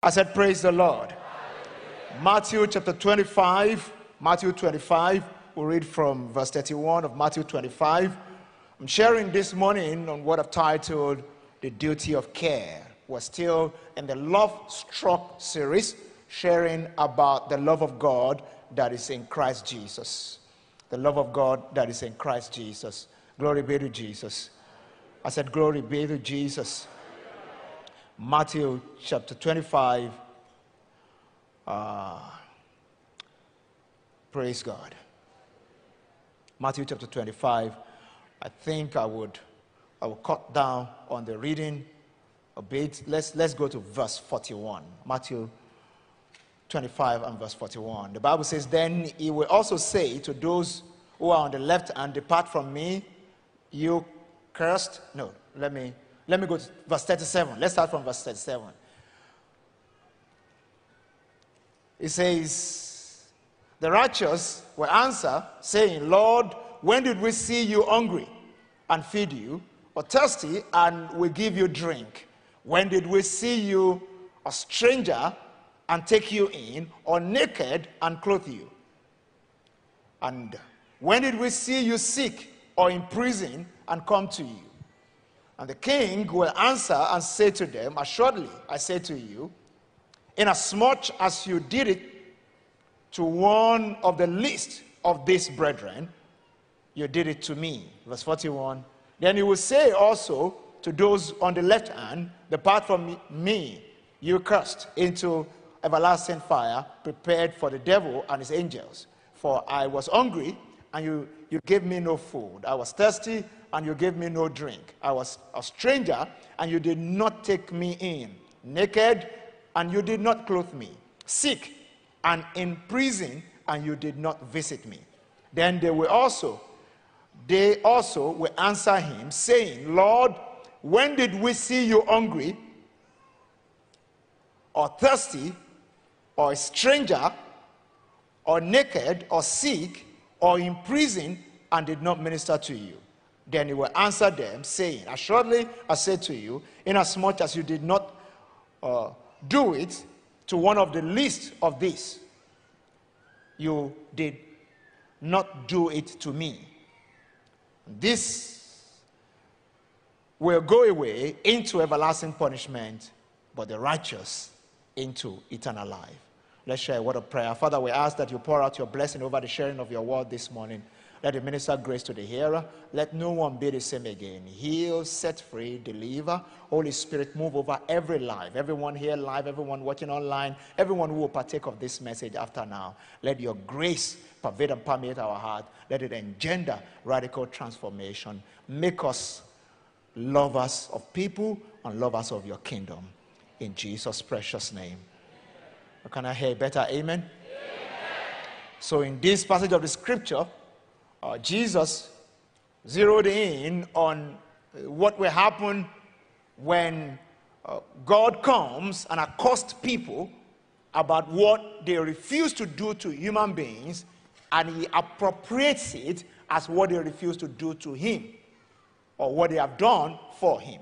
I said, Praise the Lord. Matthew chapter 25. Matthew 25. We'll read from verse 31 of Matthew 25. I'm sharing this morning on what I've titled The Duty of Care. We're still in the Love Struck series, sharing about the love of God that is in Christ Jesus. The love of God that is in Christ Jesus. Glory be to Jesus. I said, Glory be to Jesus. Matthew chapter 25. Uh, praise God. Matthew chapter 25. I think I would, I will cut down on the reading a bit. Let's, let's go to verse 41. Matthew 25 and verse 41. The Bible says, Then he will also say to those who are on the left and depart from me, you cursed. No, let me let me go to verse 37. Let's start from verse 37. It says, The righteous will answer, saying, Lord, when did we see you hungry and feed you, or thirsty and we give you drink? When did we see you a stranger and take you in, or naked and clothe you? And when did we see you sick or in prison and come to you? And the king will answer and say to them, Assuredly, I say to you, inasmuch as you did it to one of the least of these brethren, you did it to me. Verse 41. Then he will say also to those on the left hand, Depart from me, you cursed, into everlasting fire, prepared for the devil and his angels. For I was hungry, and you, you gave me no food. I was thirsty, and you gave me no drink. I was a stranger, and you did not take me in. Naked, and you did not clothe me. Sick, and in prison, and you did not visit me. Then they will also, they also will answer him, saying, Lord, when did we see you hungry, or thirsty, or a stranger, or naked, or sick, or in prison, and did not minister to you? Then he will answer them, saying, Assuredly, I say to you, inasmuch as you did not uh, do it to one of the least of these, you did not do it to me. This will go away into everlasting punishment, but the righteous into eternal life. Let's share a word of prayer. Father, we ask that you pour out your blessing over the sharing of your word this morning. Let it minister grace to the hearer. Let no one be the same again. Heal, set free, deliver. Holy Spirit, move over every life. Everyone here live, everyone watching online, everyone who will partake of this message after now. Let your grace pervade and permeate our heart. Let it engender radical transformation. Make us lovers of people and lovers of your kingdom. In Jesus' precious name. Can I hear better? Amen. So, in this passage of the scripture, uh, Jesus zeroed in on what will happen when uh, God comes and accosts people about what they refuse to do to human beings, and he appropriates it as what they refuse to do to him or what they have done for him.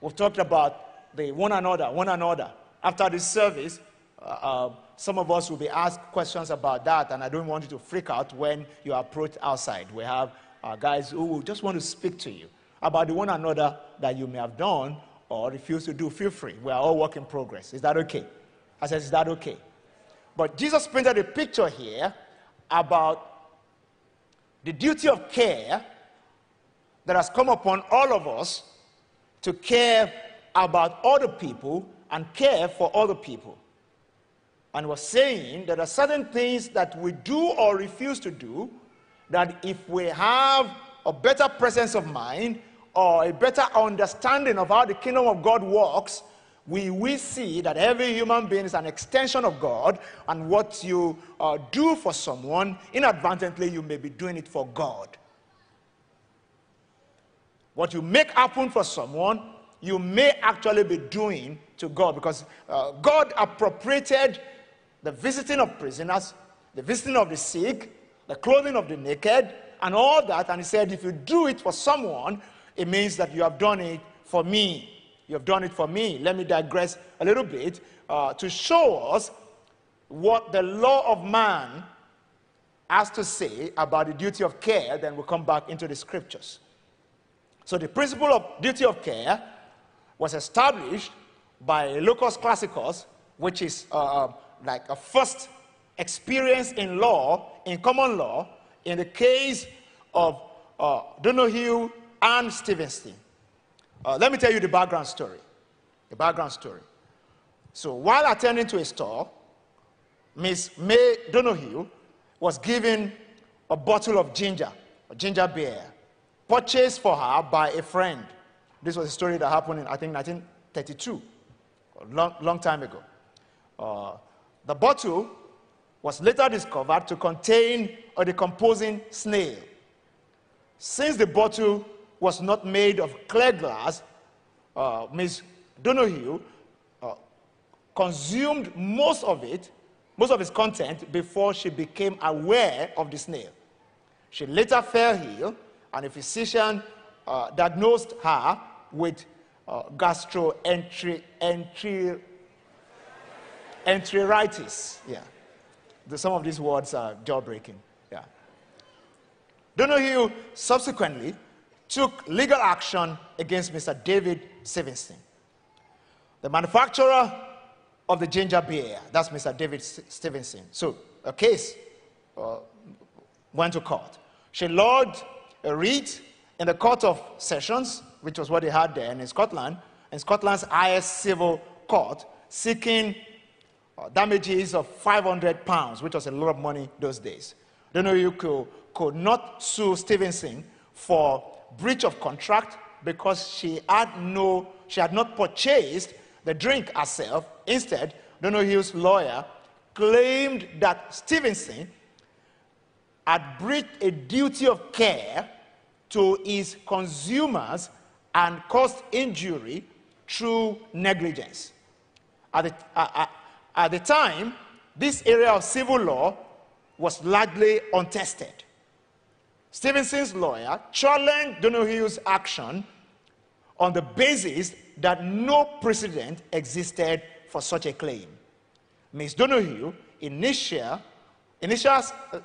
We've talked about the one another, one another. After this service, uh, uh some of us will be asked questions about that, and I don't want you to freak out when you approach outside. We have uh, guys who will just want to speak to you about the one another that you may have done or refuse to do. Feel free. We are all work in progress. Is that okay? I said, Is that okay? But Jesus painted a picture here about the duty of care that has come upon all of us to care about other people and care for other people and was saying there are certain things that we do or refuse to do that if we have a better presence of mind or a better understanding of how the kingdom of God works, we will see that every human being is an extension of God, and what you uh, do for someone, inadvertently, you may be doing it for God. What you make happen for someone, you may actually be doing to God because uh, God appropriated the visiting of prisoners, the visiting of the sick, the clothing of the naked, and all that. And he said, if you do it for someone, it means that you have done it for me. You have done it for me. Let me digress a little bit uh, to show us what the law of man has to say about the duty of care. Then we'll come back into the scriptures. So, the principle of duty of care was established by Locus Classicus, which is uh, uh, like a first experience in law, in common law, in the case of uh, Donoghue and Stevenson. Uh, let me tell you the background story. The background story. So while attending to a store, Miss May Donoghue was given a bottle of ginger, a ginger beer, purchased for her by a friend. This was a story that happened in, I think, 1932, a long, long time ago. Uh, the bottle was later discovered to contain a decomposing snail. Since the bottle was not made of clear glass, uh, Ms. Donoghue uh, consumed most of it, most of its content, before she became aware of the snail. She later fell ill, and a physician uh, diagnosed her with uh, gastroenteritis. Yeah. The, some of these words are jaw breaking. Yeah. Donoghue subsequently took legal action against Mr. David Stevenson, the manufacturer of the ginger beer. That's Mr. David Stevenson. So a case uh, went to court. She lodged a writ in the Court of Sessions, which was what they had there in Scotland, in Scotland's highest civil court, seeking damages of 500 pounds, which was a lot of money those days. Donoghue could, could not sue Stevenson for breach of contract because she had no, she had not purchased the drink herself. Instead, Donoghue's lawyer claimed that Stevenson had breached a duty of care to his consumers and caused injury through negligence. At the, uh, at the time, this area of civil law was largely untested. Stevenson's lawyer challenged Donoghue's action on the basis that no precedent existed for such a claim. Ms. Donoghue initial, initial, uh,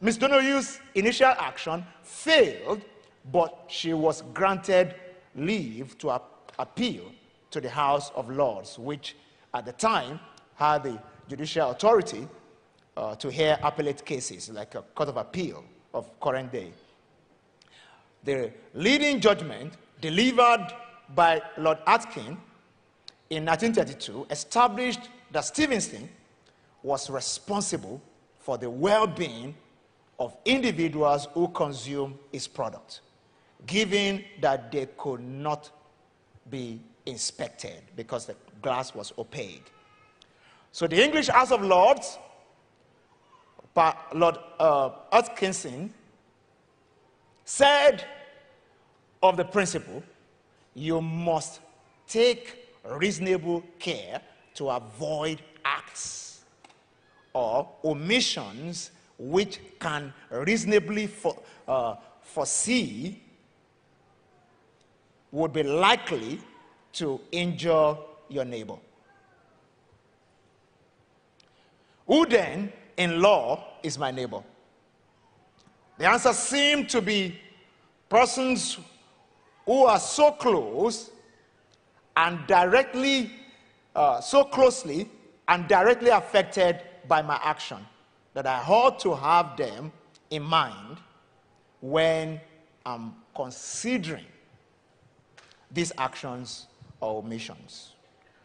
Ms. Donoghue's initial action failed, but she was granted leave to ap- appeal to the House of Lords, which at the time had the judicial authority uh, to hear appellate cases, like a court of appeal of current day. The leading judgment delivered by Lord Atkin in 1932 established that Stevenson was responsible for the well being of individuals who consume his product, given that they could not be inspected because the glass was opaque. So the English House of Lords, Lord uh, Atkinson, said of the principle, you must take reasonable care to avoid acts or omissions which can reasonably for, uh, foresee would be likely to injure your neighbor. Who then, in law, is my neighbor? The answer seemed to be persons who are so close and directly, uh, so closely and directly affected by my action that I ought to have them in mind when I'm considering these actions or omissions.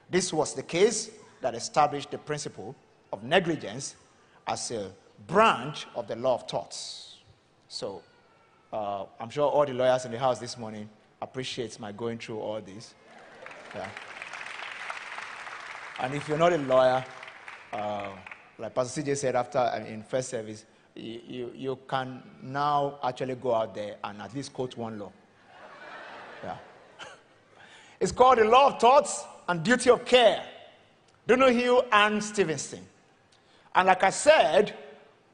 This was the case that established the principle of negligence as a branch of the law of torts. So uh, I'm sure all the lawyers in the house this morning appreciate my going through all this. Yeah. And if you're not a lawyer, uh, like Pastor CJ said after in first service, you, you, you, can now actually go out there and at least quote one law. Yeah. it's called the law of torts and duty of care. Donoghue and Stevenson. And like I said,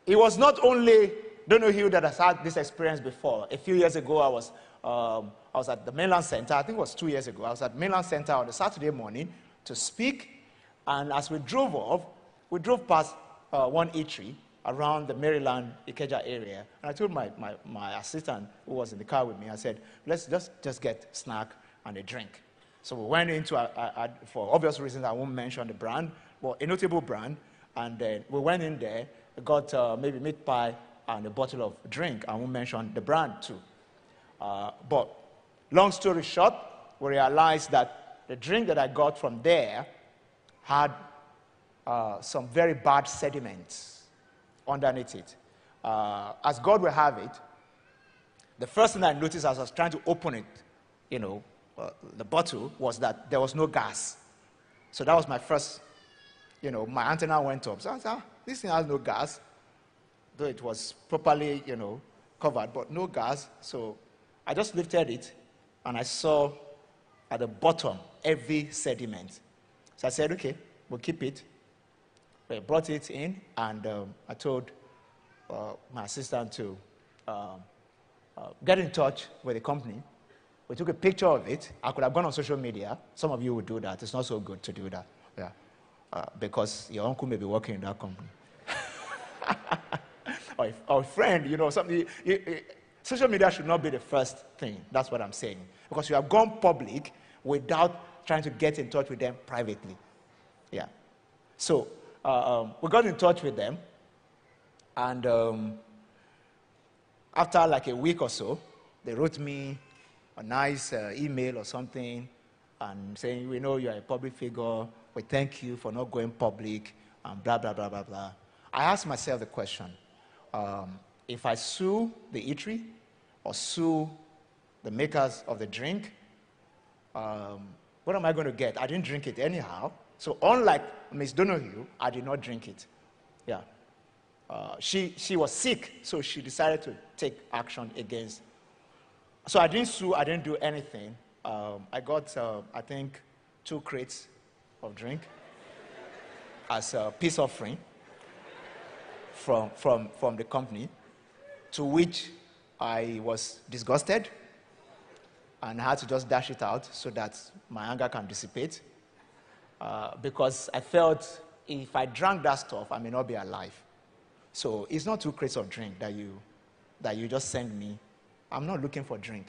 it was not only Donoghue that has had this experience before. A few years ago, I was um, I was at the mainland center, I think it was two years ago. I was at mainland center on a Saturday morning to speak. And as we drove off, we drove past uh, one eatery around the Maryland Ikeja area. And I told my, my, my assistant who was in the car with me, I said, let's just, just get snack and a drink. So we went into, a, a, a, for obvious reasons, I won't mention the brand, but a notable brand. And then we went in there, got uh, maybe meat pie and a bottle of drink. I won't mention the brand too. Uh, but Long story short, we realized that the drink that I got from there had uh, some very bad sediments underneath it. Uh, as God will have it, the first thing I noticed as I was trying to open it, you know, uh, the bottle, was that there was no gas. So that was my first, you know, my antenna went up. So I said, ah, this thing has no gas, though it was properly, you know, covered, but no gas. So I just lifted it and I saw at the bottom every sediment. So I said, okay, we'll keep it. We brought it in, and um, I told uh, my assistant to um, uh, get in touch with the company. We took a picture of it. I could have gone on social media. Some of you would do that. It's not so good to do that. Yeah. Uh, because your uncle may be working in that company. or, a friend, you know, something. You, you, social media should not be the first thing. That's what I'm saying because you have gone public without trying to get in touch with them privately. Yeah. So uh, um, we got in touch with them, and um, after like a week or so, they wrote me a nice uh, email or something and saying, We know you're a public figure. We thank you for not going public, and blah, blah, blah, blah, blah. I asked myself the question um, if I sue the eatery or sue the makers of the drink. Um, what am I going to get? I didn't drink it anyhow. So, unlike Miss Donoghue, I did not drink it. Yeah. Uh, she, she was sick, so she decided to take action against. So, I didn't sue, I didn't do anything. Um, I got, uh, I think, two crates of drink as a peace offering from, from, from the company, to which I was disgusted and had to just dash it out so that my anger can dissipate. Uh, because I felt if I drank that stuff, I may not be alive. So it's not two crates of drink that you, that you just send me. I'm not looking for drink.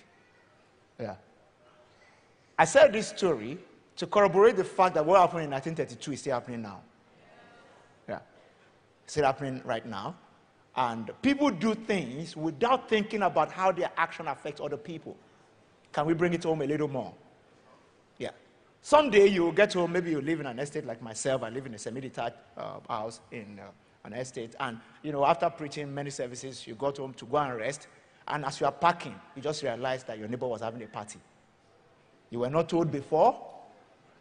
Yeah. I said this story to corroborate the fact that what happened in 1932 is still happening now. Yeah. It's still happening right now. And people do things without thinking about how their action affects other people. Can we bring it home a little more? Yeah. Someday you will get home, maybe you live in an estate like myself. I live in a semi-detached uh, house in uh, an estate. And, you know, after preaching many services, you got home to go and rest. And as you are packing, you just realize that your neighbor was having a party. You were not told before.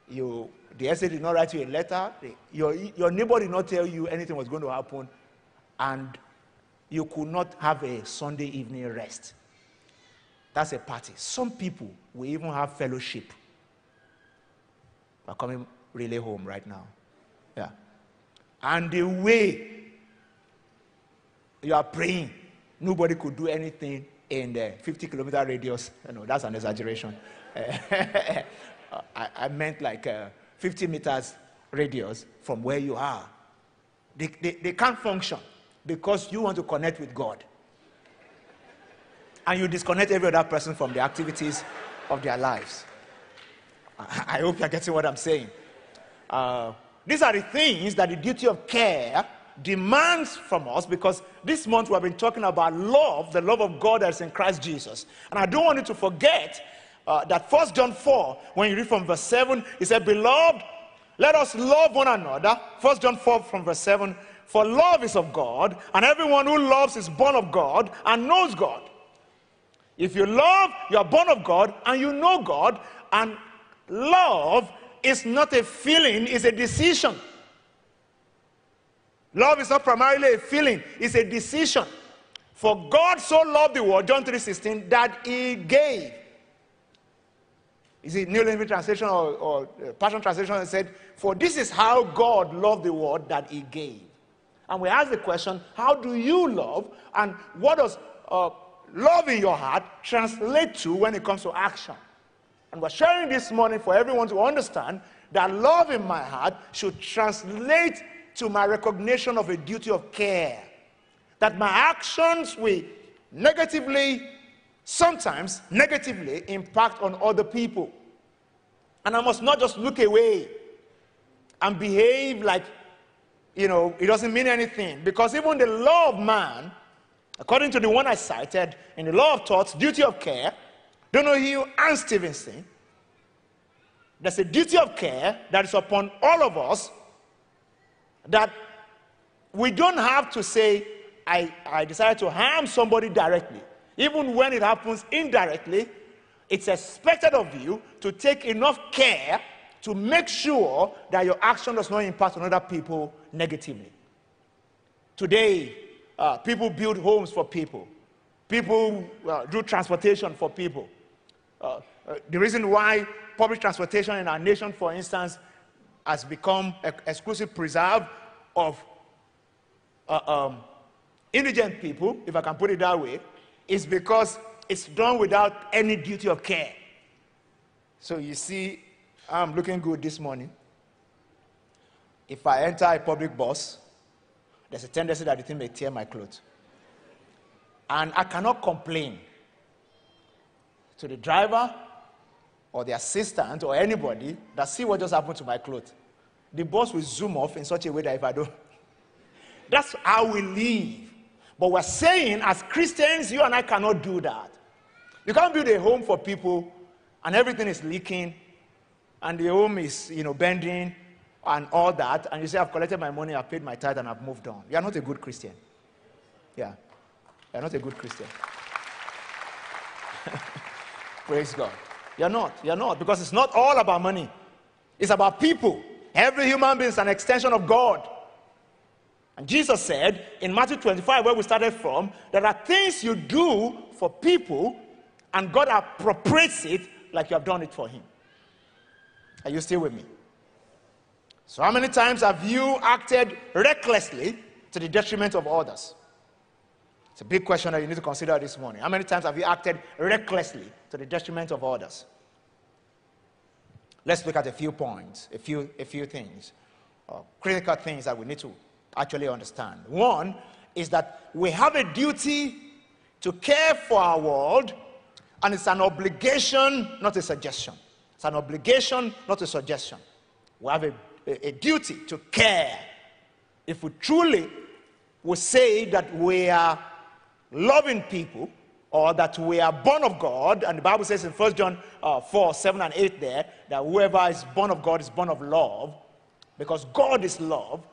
You, the estate did not write you a letter. Your, your neighbor did not tell you anything was going to happen. And you could not have a Sunday evening rest. That's a party. Some people will even have fellowship. We're coming really home right now. Yeah. And the way you are praying, nobody could do anything in the 50 kilometer radius. You know, that's an exaggeration. I, I, meant like uh, 50 meters radius from where you are. They, they, they can't function because you want to connect with God and you disconnect every other person from the activities of their lives. I hope you're getting what I'm saying. Uh, these are the things that the duty of care demands from us because this month we have been talking about love, the love of God that's in Christ Jesus. And I don't want you to forget uh, that First John 4, when you read from verse 7, he said, Beloved, let us love one another. First John 4 from verse 7, for love is of God, and everyone who loves is born of God and knows God. If you love, you are born of God and you know God. And love is not a feeling, it's a decision. Love is not primarily a feeling, it's a decision. For God so loved the world, John 3:16, that he gave. Is it New Living Translation or, or uh, Passion Translation said, For this is how God loved the world that he gave. And we ask the question, how do you love? And what does uh, love in your heart translate to when it comes to action? And we're sharing this morning for everyone to understand that love in my heart should translate to my recognition of a duty of care. That my actions will negatively, sometimes negatively, impact on other people. And I must not just look away and behave like, you know, it doesn't mean anything. Because even the law of man, according to the one I cited in the law of torts, duty of care, Donoghue and Stevenson, there's a duty of care that is upon all of us that we don't have to say, I, I decided to harm somebody directly. Even when it happens indirectly, it's expected of you to take enough care to make sure that your action does not impact on other people negatively. Today, uh, people build homes for people, people uh, do transportation for people. Uh, uh the reason why public transportation in our nation, for instance, has become an exclusive preserve of uh, um, indigent people, if I can put it that way, is because it's done without any duty of care. So you see, I'm looking good this morning. If I enter a public bus, there's a tendency that the thing may tear my clothes. And I cannot complain to the driver or the assistant or anybody that see what just happened to my clothes. The bus will zoom off in such a way that if I don't, that's how we live. But we're saying as Christians, you and I cannot do that. You can't build a home for people and everything is leaking and the home is, you know, bending and all that. And you say, I've collected my money, I've paid my tithe, and I've moved on. You're not a good Christian. Yeah. You're not a good Christian. Praise God. You're not. You're not. Because it's not all about money, it's about people. Every human being is an extension of God. And Jesus said in Matthew 25, where we started from, there are things you do for people and God appropriates it like you have done it for Him. Are you still with me? So, how many times have you acted recklessly to the detriment of others? It's a big question that you need to consider this morning. How many times have you acted recklessly to the detriment of others? Let's look at a few points, a few, a few things, critical things that we need to actually understand. One is that we have a duty to care for our world and it's an obligation, not a suggestion. It's an obligation, not a suggestion. We have a, a, a duty to care. If we truly will say that we are loving people or that we are born of God, and the Bible says in 1 John uh, 4 7 and 8 there, that whoever is born of God is born of love, because God is love.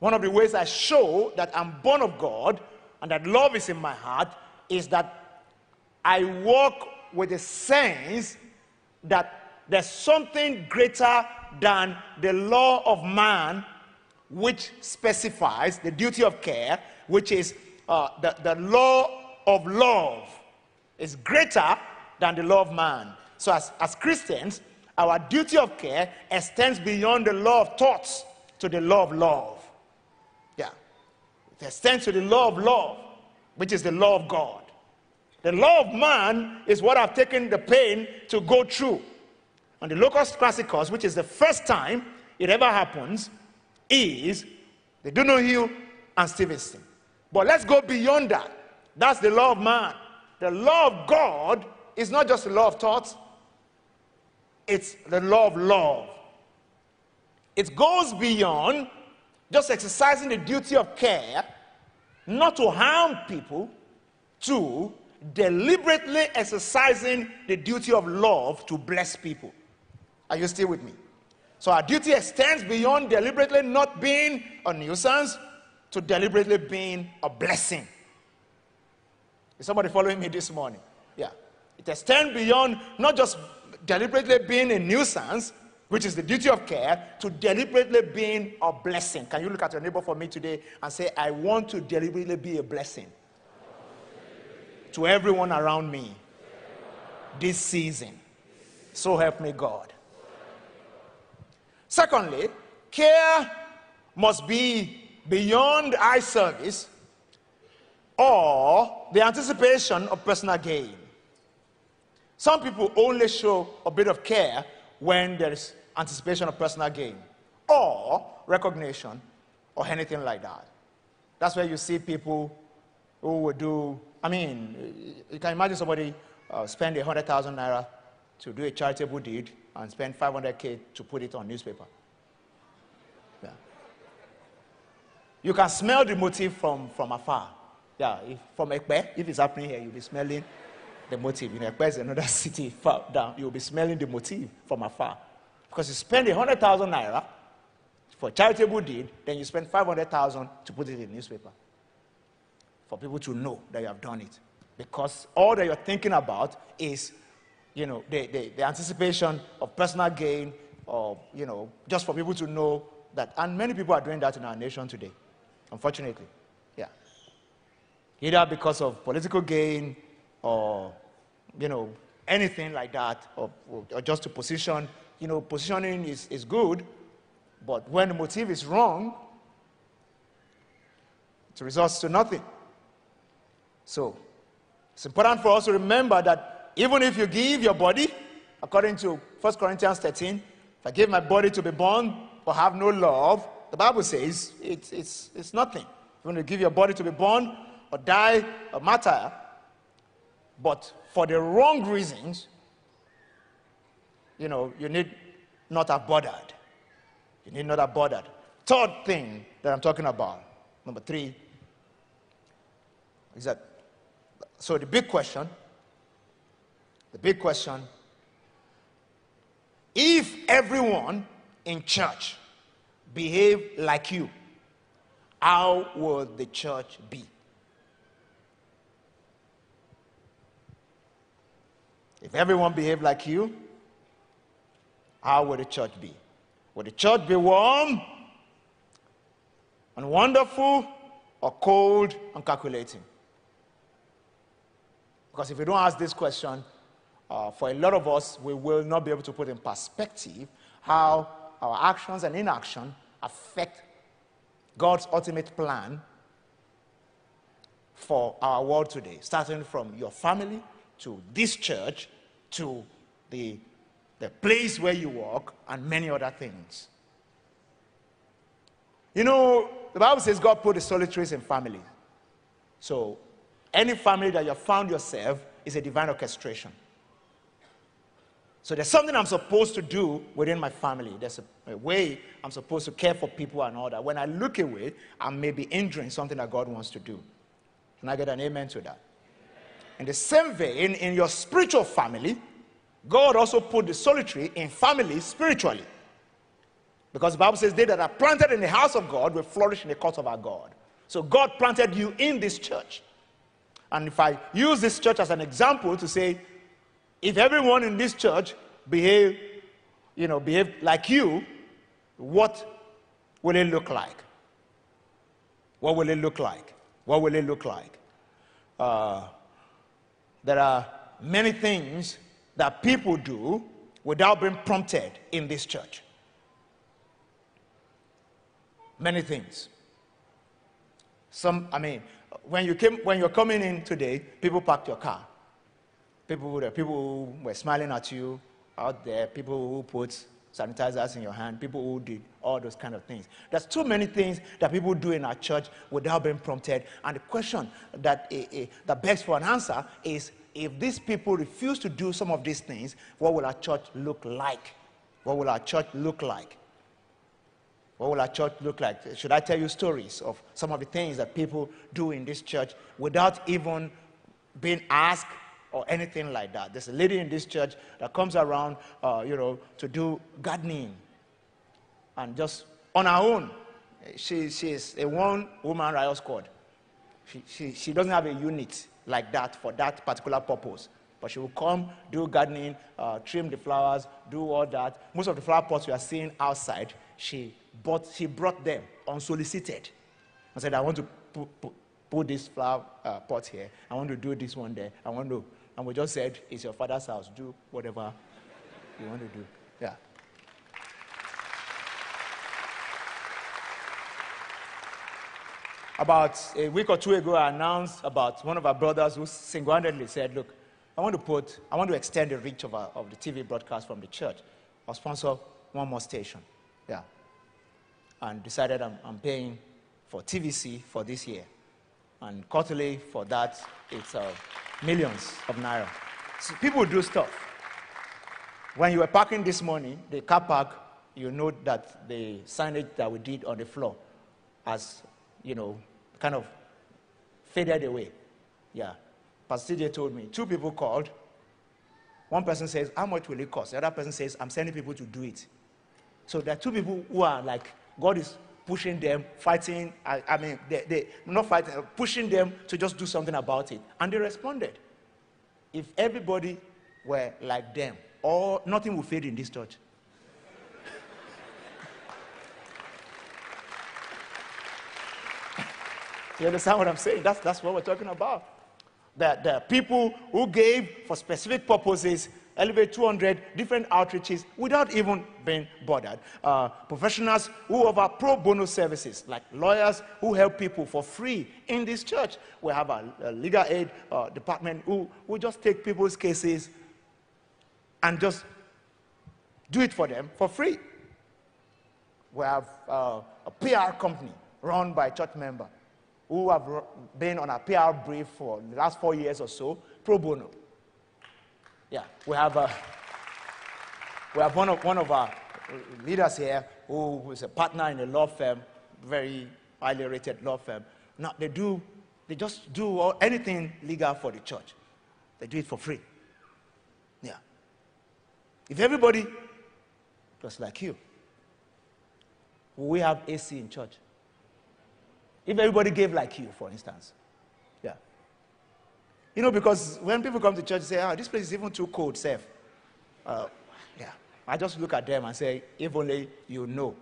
One of the ways I show that I'm born of God and that love is in my heart is that I walk with a sense that there's something greater than the law of man, which specifies the duty of care, which is uh, the, the law of love, is greater than the law of man. So, as, as Christians, our duty of care extends beyond the law of torts to the law of love. It extends to the law of love, which is the law of God. The law of man is what I've taken the pain to go through. And the locus classicus, which is the first time it ever happens, is the Donoghue and Stevenson. But let's go beyond that. That's the law of man. The law of God is not just the law of torts, it's the law of love. It goes beyond just exercising the duty of care, not to harm people, to deliberately exercising the duty of love to bless people. Are you still with me? So our duty extends beyond deliberately not being a nuisance to deliberately being a blessing. Is somebody following me this morning? Yeah. It extends beyond not just deliberately being a nuisance, which is the duty of care, to deliberately being a blessing. Can you look at your neighbor for me today and say, I want to deliberately be a blessing? to everyone around me this season. So help me God. Secondly, care must be beyond eye service or the anticipation of personal gain. Some people only show a bit of care when there is anticipation of personal gain or recognition or anything like that. That's where you see people who would do, I mean, you can imagine somebody uh, spend 100,000 naira to do a charitable deed and spend 500k to put it on newspaper. Yeah. You can smell the motive from, from afar. Yeah, if, from Ekpe, if it's happening here, you'll be smelling the motive. In Ekpe is another city far down. You'll be smelling the motive from afar. Because you spend 100,000 naira for charitable deed, then you spend 500,000 to put it in the newspaper. For people to know that you have done it. Because all that you're thinking about is, you know, the, the, the anticipation of personal gain or, you know, just for people to know that. And many people are doing that in our nation today, unfortunately. Yeah either because of political gain or, you know, anything like that, or, or just to position. You know, positioning is, is good, but when the motive is wrong, it results to nothing. So, it's important for us to remember that even if you give your body, according to 1 Corinthians 13, if I give my body to be born but have no love, the Bible says it's, it's, it's nothing. When you give your body to be born or die a martyr, but for the wrong reasons, you know, you need not have bothered. You need not have bothered. Third thing that I'm talking about, number three, is that so the big question, the big question, if everyone in church behave like you, how will the church be? If everyone behaved like you, how would the church be? Would the church be warm and wonderful or cold and calculating? Because if we don't ask this question, uh, for a lot of us, we will not be able to put in perspective how our actions and inaction affect God's ultimate plan for our world today, starting from your family to this church, to the, the place where you work, and many other things. You know, the Bible says God put the solitaries in families. So, any family that you have found yourself is a divine orchestration. So, there's something I'm supposed to do within my family. There's a, a way I'm supposed to care for people and all that. When I look away, I may be injuring something that God wants to do. Can I get an amen to that? In the same vein, in your spiritual family, God also put the solitary in families spiritually. Because the Bible says, They that are planted in the house of God will flourish in the court of our God. So God planted you in this church. And if I use this church as an example to say, if everyone in this church behave, you know, behave like you, what will it look like? What will it look like? What will it look like? Uh, there are many things that people do without being prompted in this church. Many things. Some, I mean, when you came, when you're coming in today, people parked your car. People, people were smiling at you out there. People who put sanitizers in your hand. People who did all those kind of things. There's too many things that people do in our church without being prompted. And the question that, uh, uh, that begs for an answer is if these people refuse to do some of these things, what will our church look like? What will our church look like? What will our church look like? Should I tell you stories of some of the things that people do in this church without even being asked or anything like that? There's a lady in this church that comes around, uh, you know, to do gardening and just on her own. She, she's a one woman riot squad. She, she, she doesn't have a unit like that for that particular purpose. But she will come, do gardening, uh, trim the flowers, do all that. Most of the flower pots you are seeing outside, she, bought, she brought them unsolicited. I said, I want to put, put, put this flower uh, pot here. I want to do this one there. I want to. And we just said, it's your father's house. Do whatever you want to do. Yeah. About a week or two ago, I announced about one of our brothers who single handedly said, Look, I want to put, I want to extend the reach of, our, of the TV broadcast from the church. I'll sponsor one more station. Yeah. And decided I'm, I'm paying for TVC for this year. And quarterly for that, it's uh, millions of naira. So people do stuff. When you were parking this morning, the car park, you know that the signage that we did on the floor has, you know, kind of faded away. Yeah. Pastor CJ told me two people called. One person says, How much will it cost? The other person says, I'm sending people to do it. So there are two people who are like, God is pushing them, fighting. I, I mean, they, they not fighting, uh, pushing them to just do something about it. And they responded. If everybody were like them, or nothing would fade in this church. You understand what I'm saying? That's, that's what we're talking about. That the people who gave for specific purposes Elevate 200 different outreaches without even being bothered. Uh, professionals who offer pro bono services, like lawyers who help people for free in this church. We have a, a legal aid uh, department who, who just take people's cases and just do it for them for free. We have uh, a PR company run by a church member who have been on a PR brief for the last four years or so, pro bono. Yeah, we have, a, uh, we have one, of, one of our leaders here who is a partner in a law firm, very highly rated law firm. Now, they do, they just do all, anything legal for the church. They do it for free. Yeah. If everybody was like you, we have AC in church? If everybody gave like you, for instance, Yeah. you know, because when people come to church, say, oh, this place is even too cold, safe. Uh, yeah. I just look at them and say, if only you know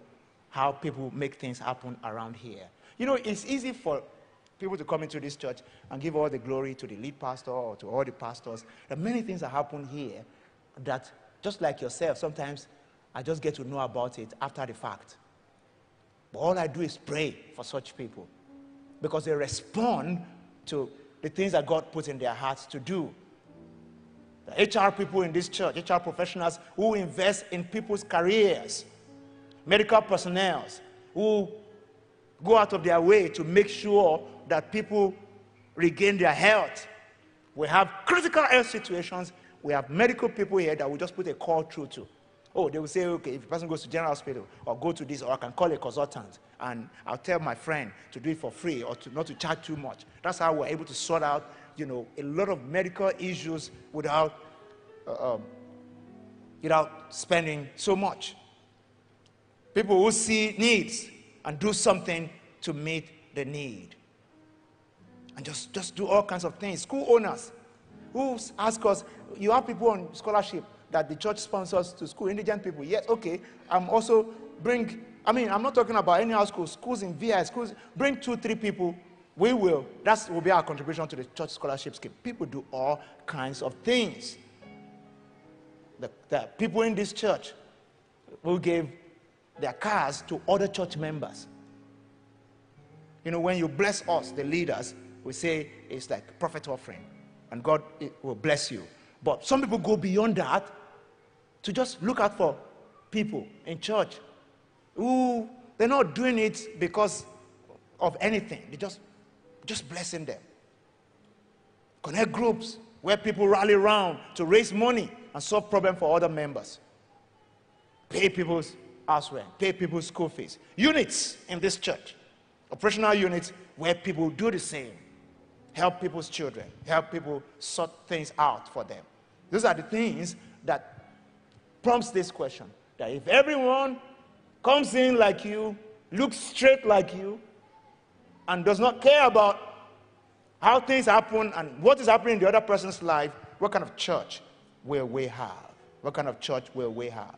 how people make things happen around here. You know, it's easy for people to come into this church and give all the glory to the lead pastor or to all the pastors. There are many things that happen here that, just like yourself, sometimes I just get to know about it after the fact. But all I do is pray for such people because they respond to the things that God puts in their hearts to do. The HR people in this church, HR professionals who invest in people's careers, medical personnel who go out of their way to make sure that people regain their health. We have critical health situations. We have medical people here that we just put a call through to. Oh, they will say, okay, if a person goes to general hospital or go to this, or I can call a consultant and I'll tell my friend to do it for free or to, not to charge too much. That's how we're able to sort out, you know, a lot of medical issues without, uh, um, without spending so much. People who see needs and do something to meet the need. And just, just do all kinds of things. School owners who ask us, you have people on scholarship that the church sponsors to school, indigent people. Yes, okay. I'm also bring, I mean, I'm not talking about any other schools, schools in VI, schools, bring two, three people. We will. That will be our contribution to the church scholarship scheme. People do all kinds of things. The, the people in this church will give their cars to other church members. You know, when you bless us, the leaders, we say it's like prophet offering, and God will bless you. But some people go beyond that to just look out for people in church who they're not doing it because of anything. They just just blessing them. Connect groups where people rally around to raise money and solve problems for other members. Pay people's house rent, pay people's school fees. Units in this church, operational units where people do the same help people's children, help people sort things out for them. Those are the things that prompts this question that if everyone comes in like you, looks straight like you, and does not care about how things happen and what is happening in the other person's life, what kind of church will we have? What kind of church will we have?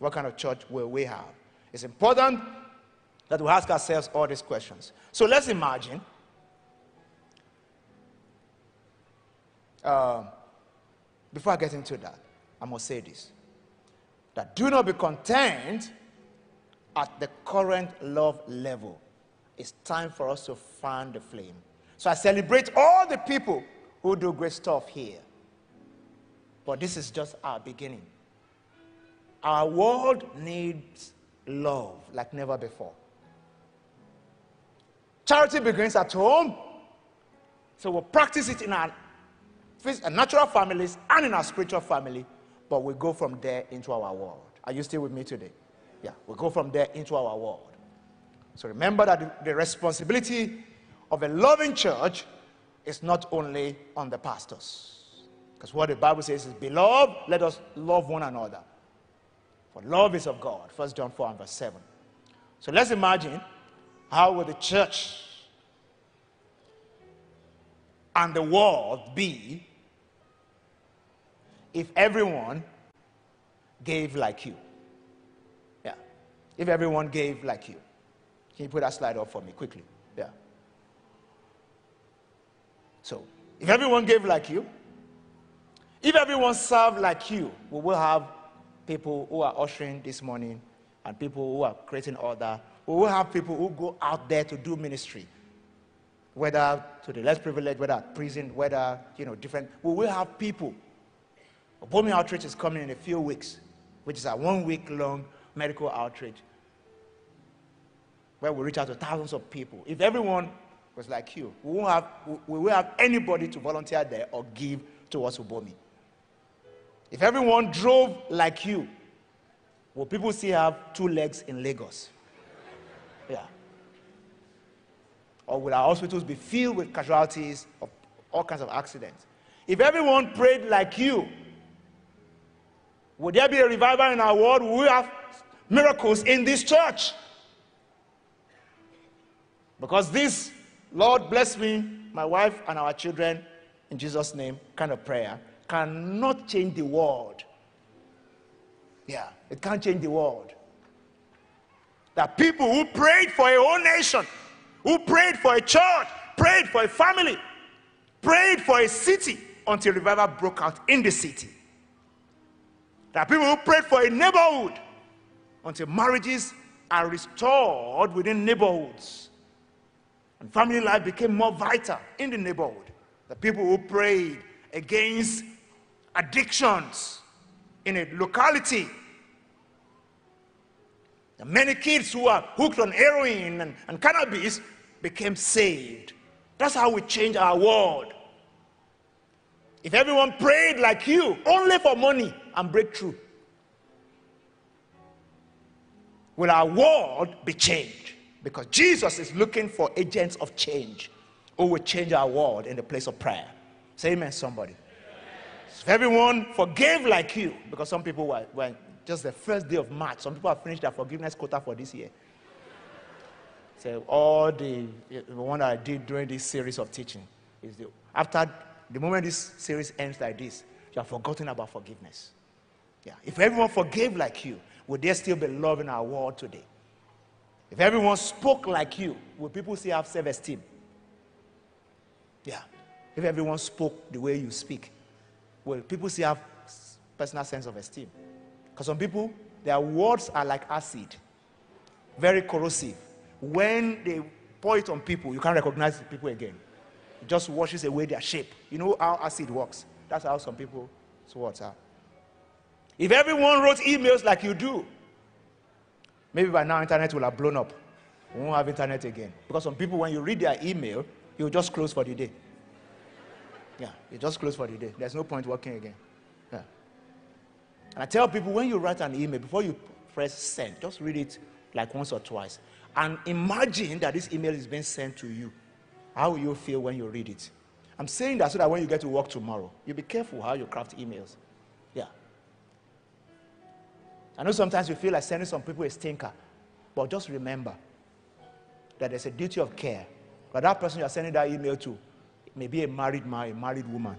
What kind of church will we have? It's important that we ask ourselves all these questions. So let's imagine Uh, before I get into that, I must say this that do not be content at the current love level It's time for us to fan the flame. So I celebrate all the people who do great stuff here. But this is just our beginning. Our world needs love like never before. Charity begins at home. So we'll practice it in our natural families and in our spiritual family, but we go from there into our world. Are you still with me today? Yeah, we go from there into our world. So remember that the responsibility of a loving church is not only on the pastors. Because what the Bible says is, Beloved, let us love one another. For love is of God. 1 John 4 and verse 7. So let's imagine how would the church and the world be if everyone gave like you? Yeah. If everyone gave like you. Can you put that slide up for me quickly? Yeah. So, if everyone gave like you, if everyone served like you, we will have people who are ushering this morning and people who are creating order. We will have people who go out there to do ministry, whether to the less privileged, whether at prison, whether, you know, different. We will have people. Bomi Outreach is coming in a few weeks, which is a one week long medical outreach where we reach out to thousands of people. If everyone was like you, we won't have, we will have anybody to volunteer there or give towards Ubomi. If everyone drove like you, will people still have two legs in Lagos? Yeah. Or will our hospitals be filled with casualties of all kinds of accidents? If everyone prayed like you, would there be a revival in our world? Will we have miracles in this church? Because this, Lord bless me, my wife, and our children, in Jesus' name, kind of prayer, cannot change the world. Yeah, it can't change the world. That people who prayed for a whole nation, who prayed for a church, prayed for a family, prayed for a city until revival broke out in the city. That people who prayed for a neighborhood until marriages are restored within neighborhoods. And family life became more vital in the neighborhood. The people who prayed against addictions in a locality. The many kids who are hooked on heroin and, and cannabis became saved. That's how we change our world. If everyone prayed like you, only for money and breakthrough, will our world be changed? Because Jesus is looking for agents of change who will change our world in the place of prayer. Say amen, somebody. If everyone forgave like you, because some people were, were just the first day of March, some people have finished their forgiveness quota for this year. So all the, the one I did during this series of teaching is the, after the moment this series ends like this, you have forgotten about forgiveness. Yeah. If everyone forgave like you, would there still be love in our world today? If everyone spoke like you, would people still have self-esteem? Yeah. If everyone spoke the way you speak, well, people still have personal sense of esteem. Because some people, their words are like acid, very corrosive. When they pour it on people, you can't recognize the people again. It just washes away their shape. You know how acid works. That's how some people's words are. If everyone wrote emails like you do, maybe by now internet will have blown up. We won't have internet again. Because some people, when you read their email, you just close for the day. Yeah, you just close for the day. There's no point working again. Yeah. And I tell people when you write an email, before you press send, just read it like once or twice. And imagine that this email is being sent to you. How will you feel when you read it? I'm saying that so that when you get to work tomorrow, you be careful how you craft emails. I know sometimes you feel like sending some people a stinker, but just remember that there's a duty of care. But that person you're sending that email to may be a married man, a married woman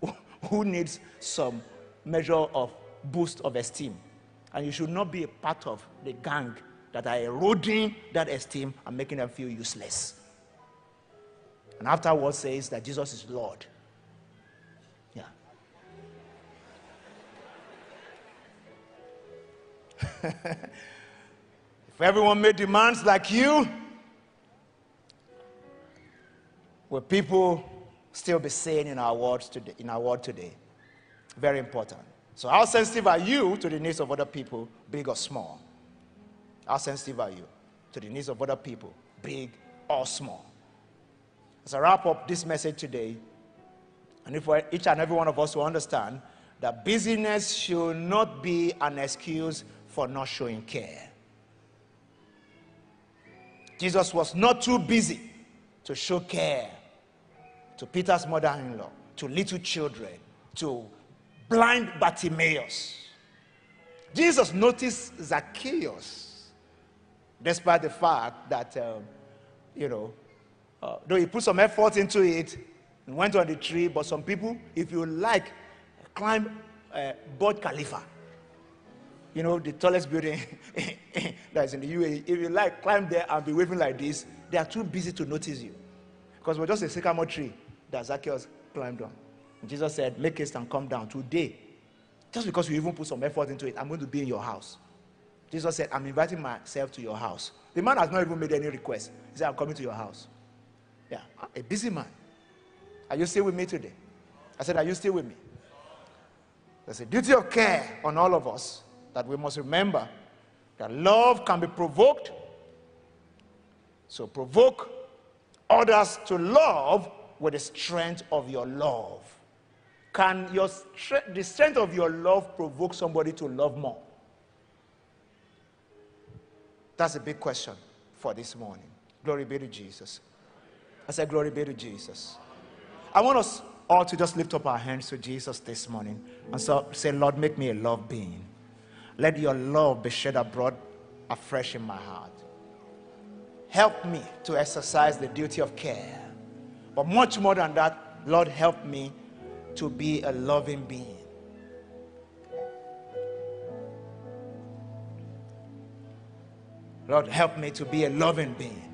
who needs some measure of boost of esteem. And you should not be a part of the gang that are eroding that esteem and making them feel useless. And afterwards says that Jesus is Lord. if everyone made demands like you, would people still be sane in our world today? In our world today? Very important. So, how sensitive are you to the needs of other people, big or small? How sensitive are you to the needs of other people, big or small? As I wrap up this message today, and if each and every one of us will understand that busyness should not be an excuse for not showing care. Jesus was not too busy to show care to Peter's mother in law, to little children, to blind Bartimaeus. Jesus noticed Zacchaeus, despite the fact that, um, you know, uh, though he put some effort into it and went on the tree, but some people, if you like, climb uh, Burj Khalifa. You know, the tallest building that's in the UAE. If you like, climb there and be waving like this, they are too busy to notice you. Because we're just a sycamore tree that Zacchaeus climbed on. And Jesus said, Make haste and come down today. Just because you even put some effort into it, I'm going to be in your house. Jesus said, I'm inviting myself to your house. The man has not even made any request. He said, I'm coming to your house. Yeah, a busy man. Are you still with me today? I said, Are you still with me? There's a duty of care on all of us that we must remember that love can be provoked. So provoke others to love with the strength of your love. Can your the strength of your love provoke somebody to love more? That's a big question for this morning. Glory be to Jesus. I said, Glory be to Jesus. I want us all to just lift up our hands to Jesus this morning and so say, Lord, make me a love being. Let your love be shed abroad afresh in my heart. Help me to exercise the duty of care. But much more than that, Lord, help me to be a loving being. Lord, help me to be a loving being.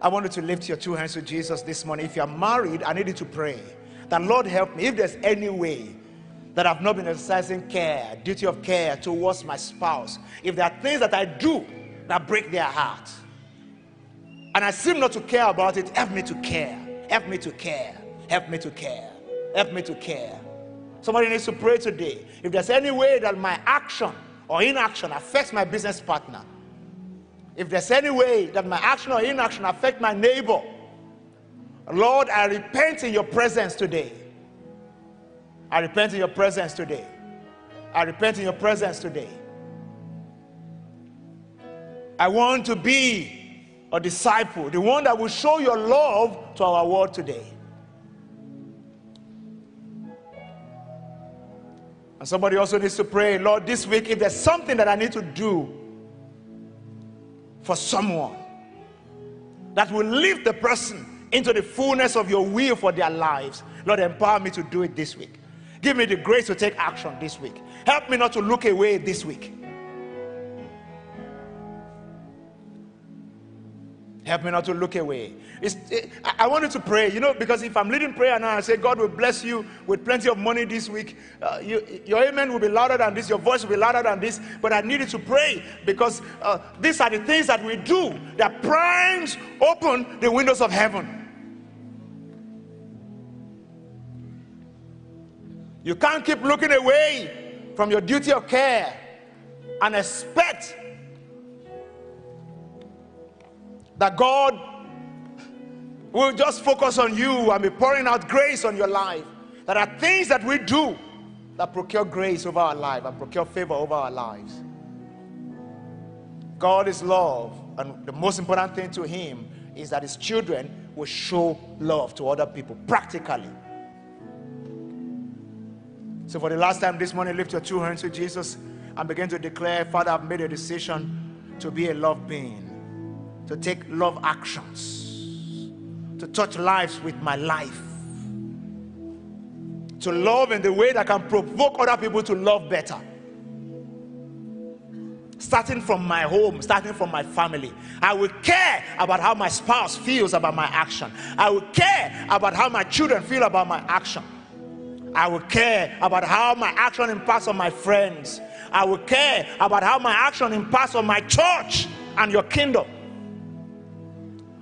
I want you to lift your two hands to Jesus this morning. If you are married, I need you to pray that, Lord, help me. If there's any way that I've not been exercising care, duty of care towards my spouse, if there are things that I do that break their heart, and I seem not to care about it, help me to care. Help me to care. Help me to care. Help me to care. Somebody needs to pray today. If there's any way that my action or inaction affects my business partner, if there's any way that my action or inaction affect my neighbor, Lord, I repent in your presence today. I repent in your presence today. I repent in your presence today. I want to be a disciple, the one that will show your love to our world today. And somebody also needs to pray, Lord, this week, if there's something that I need to do for someone that will lift the person into the fullness of your will for their lives, Lord, empower me to do it this week. Give me the grace to take action this week. Help me not to look away this week. Help me not to look away. It, I wanted to pray, you know, because if I'm leading prayer now, I say, God will bless you with plenty of money this week. Uh, you, your amen will be louder than this, your voice will be louder than this. But I needed to pray because uh, these are the things that we do that primes open the windows of heaven. You can't keep looking away from your duty of care and expect that God will just focus on you and be pouring out grace on your life. There are things that we do that procure grace over our life and procure favor over our lives. God is love, and the most important thing to Him is that His children will show love to other people practically. So, for the last time this morning, lift your two hands to Jesus and begin to declare, Father, I've made a decision to be a love being, to take love actions, to touch lives with my life, to love in the way that can provoke other people to love better. Starting from my home, starting from my family. I will care about how my spouse feels about my action. I will care about how my children feel about my action. I will care about how my action impacts on my friends. I will care about how my action impacts on my church. and your kingdom.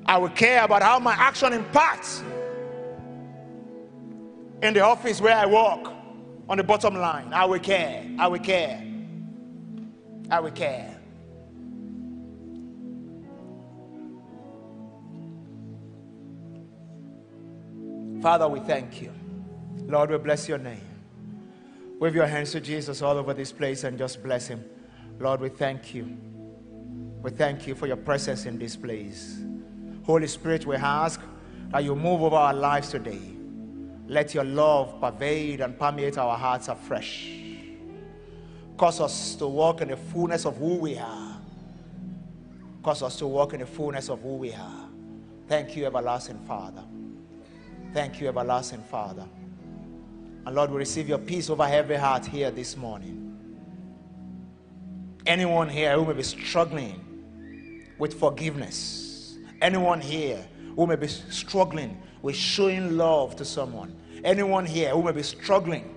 I will care about how my action impacts in the office where I work on the bottom line. I will care. I will care. I will care. Father, we thank you. Lord, we bless your name. Wave your hands to Jesus all over this place and just bless him. Lord, we thank you. We thank you for your presence in this place. Holy Spirit, we ask that you move over our lives today. Let your love pervade and permeate our hearts afresh. Cause us to walk in the fullness of who we are. Cause us to walk in the fullness of who we are. Thank you, everlasting Father. Thank you, everlasting Father. And Lord, we receive your peace over every heart here this morning. Anyone here who may be struggling with forgiveness, anyone here who may be struggling with showing love to someone, anyone here who may be struggling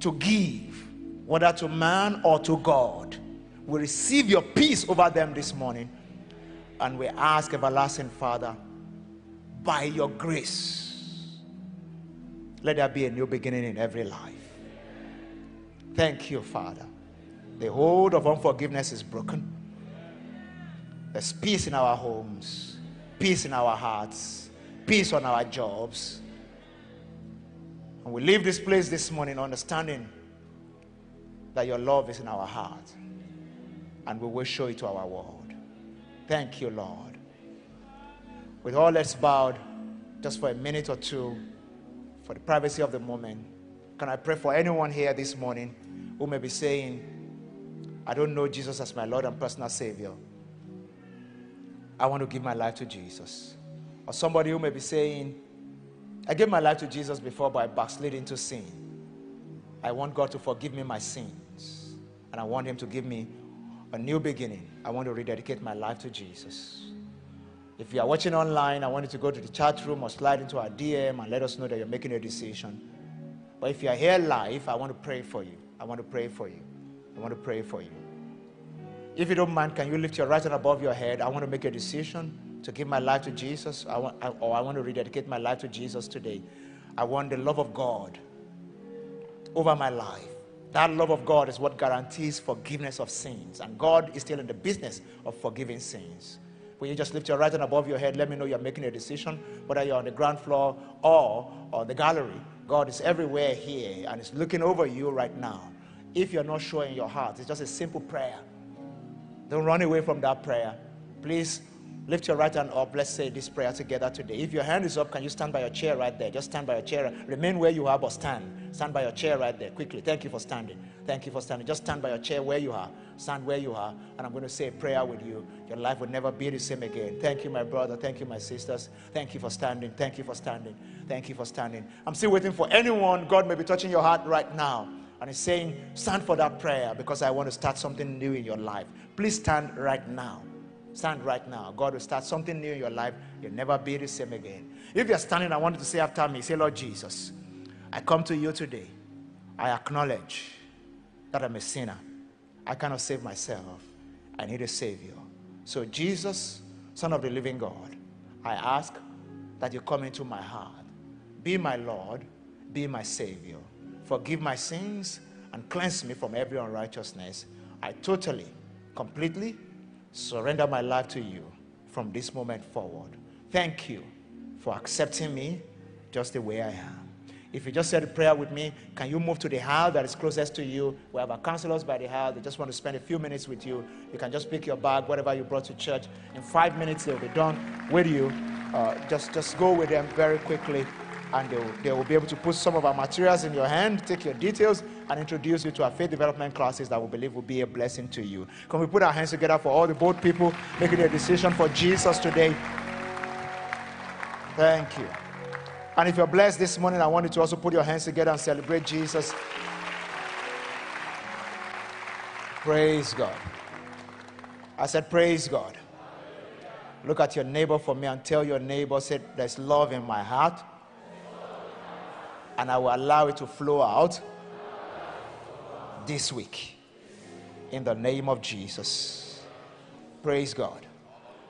to give, whether to man or to God, we receive your peace over them this morning. And we ask, everlasting Father, by your grace, let there be a new beginning in every life. Thank you, Father. The hold of unforgiveness is broken. There's peace in our homes, peace in our hearts, peace on our jobs. And we leave this place this morning understanding that your love is in our heart and we will show it to our world. Thank you, Lord. With all heads bowed, just for a minute or two, for the privacy of the moment, can I pray for anyone here this morning who may be saying, I don't know Jesus as my Lord and personal Savior. I want to give my life to Jesus. Or somebody who may be saying, I gave my life to Jesus before, but I backslid into sin. I want God to forgive me my sins. And I want Him to give me a new beginning. I want to rededicate my life to Jesus. If you are watching online, I want you to go to the chat room or slide into our DM and let us know that you're making a decision. But if you are here live, I want to pray for you. I want to pray for you. I want to pray for you. If you don't mind, can you lift your right hand above your head? I want to make a decision to give my life to Jesus, I want, or I want to rededicate my life to Jesus today. I want the love of God over my life. That love of God is what guarantees forgiveness of sins. And God is still in the business of forgiving sins. Will you just lift your right hand above your head? Let me know you're making a decision, whether you're on the ground floor or on the gallery. God is everywhere here and is looking over you right now. If you're not sure in your heart, it's just a simple prayer. Don't run away from that prayer. Please Lift your right hand up. Let's say this prayer together today. If your hand is up, can you stand by your chair right there? Just stand by your chair. Remain where you are, but stand. Stand by your chair right there quickly. Thank you for standing. Thank you for standing. Just stand by your chair where you are. Stand where you are. And I'm going to say a prayer with you. Your life will never be the same again. Thank you, my brother. Thank you, my sisters. Thank you for standing. Thank you for standing. Thank you for standing. I'm still waiting for anyone. God may be touching your heart right now. And He's saying, stand for that prayer because I want to start something new in your life. Please stand right now. Stand right now. God will start something new in your life. You'll never be the same again. If you're standing, I want you to say after me, say, Lord Jesus, I come to you today. I acknowledge that I'm a sinner. I cannot save myself. I need a Savior. So, Jesus, Son of the living God, I ask that you come into my heart. Be my Lord, be my Savior. Forgive my sins and cleanse me from every unrighteousness. I totally, completely, surrender my life to you from this moment forward. Thank you for accepting me just the way I am. If you just said a prayer with me, can you move to the aisle that is closest to you? We have our counselors by the aisle. They just want to spend a few minutes with you. You can just pick your bag, whatever you brought to church. In five minutes, they'll be done with you. Uh, just, just go with them very quickly and they will, they will be able to put some of our materials in your hand, take your details, and introduce you to our faith development classes that we believe will be a blessing to you. Can we put our hands together for all the bold people making a decision for Jesus today? Thank you. And if you're blessed this morning, I want you to also put your hands together and celebrate Jesus. Praise God. I said, Praise God. Look at your neighbor for me and tell your neighbor, say, There's love in my heart and I will allow it to flow out this week. in the name of Jesus. Praise God.